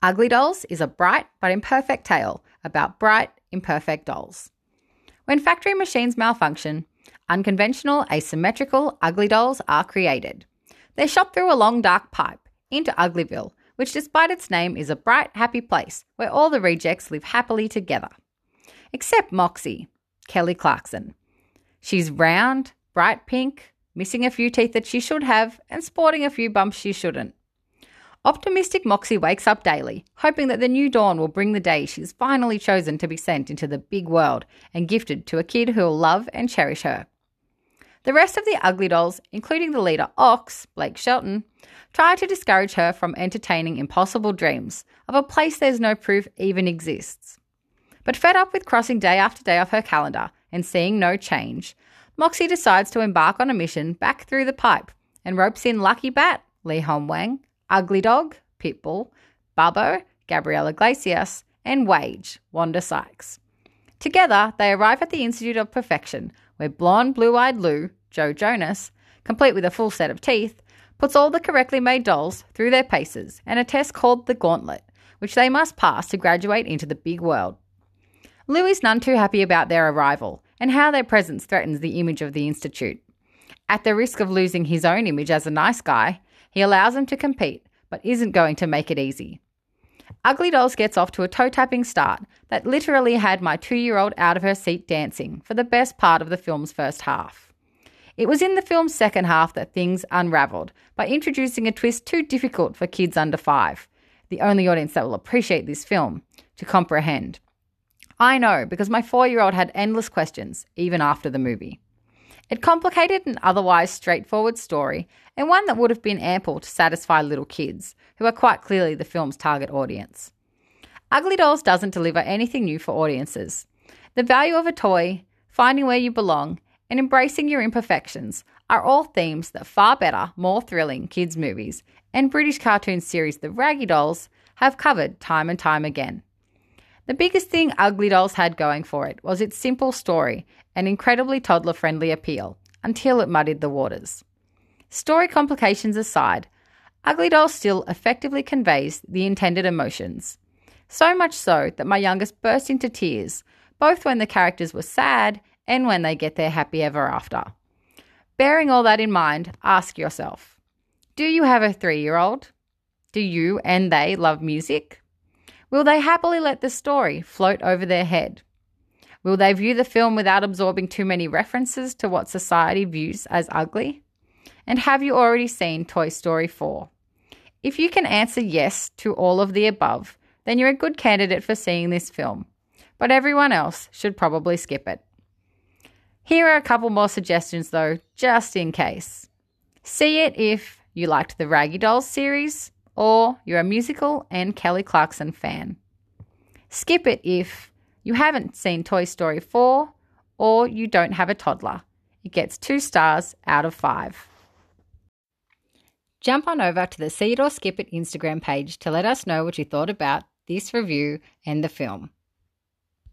Ugly Dolls is a bright but imperfect tale about bright, imperfect dolls. When factory machines malfunction, unconventional, asymmetrical, ugly dolls are created. They're shot through a long, dark pipe into Uglyville, which, despite its name, is a bright, happy place where all the rejects live happily together. Except Moxy, Kelly Clarkson. She's round, bright pink, missing a few teeth that she should have, and sporting a few bumps she shouldn't. Optimistic Moxy wakes up daily, hoping that the new dawn will bring the day she's finally chosen to be sent into the big world and gifted to a kid who'll love and cherish her. The rest of the ugly dolls, including the leader Ox, Blake Shelton, try to discourage her from entertaining impossible dreams of a place there's no proof even exists. But fed up with crossing day after day off her calendar and seeing no change, Moxy decides to embark on a mission back through the pipe and ropes in Lucky Bat, Leehom Wang, Ugly Dog, Pitbull, Babo, Gabriel Iglesias, and Wage, Wanda Sykes. Together, they arrive at the Institute of Perfection, where blonde, blue eyed Lou, Joe Jonas, complete with a full set of teeth, puts all the correctly made dolls through their paces and a test called the Gauntlet, which they must pass to graduate into the big world. Lou is none too happy about their arrival and how their presence threatens the image of the Institute. At the risk of losing his own image as a nice guy, he allows them to compete, but isn't going to make it easy. Ugly Dolls gets off to a toe tapping start that literally had my two year old out of her seat dancing for the best part of the film's first half. It was in the film's second half that things unravelled by introducing a twist too difficult for kids under five, the only audience that will appreciate this film, to comprehend. I know because my four year old had endless questions, even after the movie. It complicated an otherwise straightforward story and one that would have been ample to satisfy little kids, who are quite clearly the film's target audience. Ugly Dolls doesn't deliver anything new for audiences. The value of a toy, finding where you belong, and embracing your imperfections are all themes that far better, more thrilling kids' movies and British cartoon series The Raggy Dolls have covered time and time again. The biggest thing Ugly Dolls had going for it was its simple story and incredibly toddler friendly appeal, until it muddied the waters. Story complications aside, Ugly Dolls still effectively conveys the intended emotions. So much so that my youngest burst into tears, both when the characters were sad and when they get their happy ever after. Bearing all that in mind, ask yourself Do you have a three year old? Do you and they love music? Will they happily let the story float over their head? Will they view the film without absorbing too many references to what society views as ugly? And have you already seen Toy Story 4? If you can answer yes to all of the above, then you're a good candidate for seeing this film. But everyone else should probably skip it. Here are a couple more suggestions though, just in case. See it if you liked the Raggy Dolls series, or you're a musical and Kelly Clarkson fan. Skip it if you haven't seen Toy Story 4 or you don't have a toddler. It gets two stars out of five. Jump on over to the See It or Skip It Instagram page to let us know what you thought about this review and the film.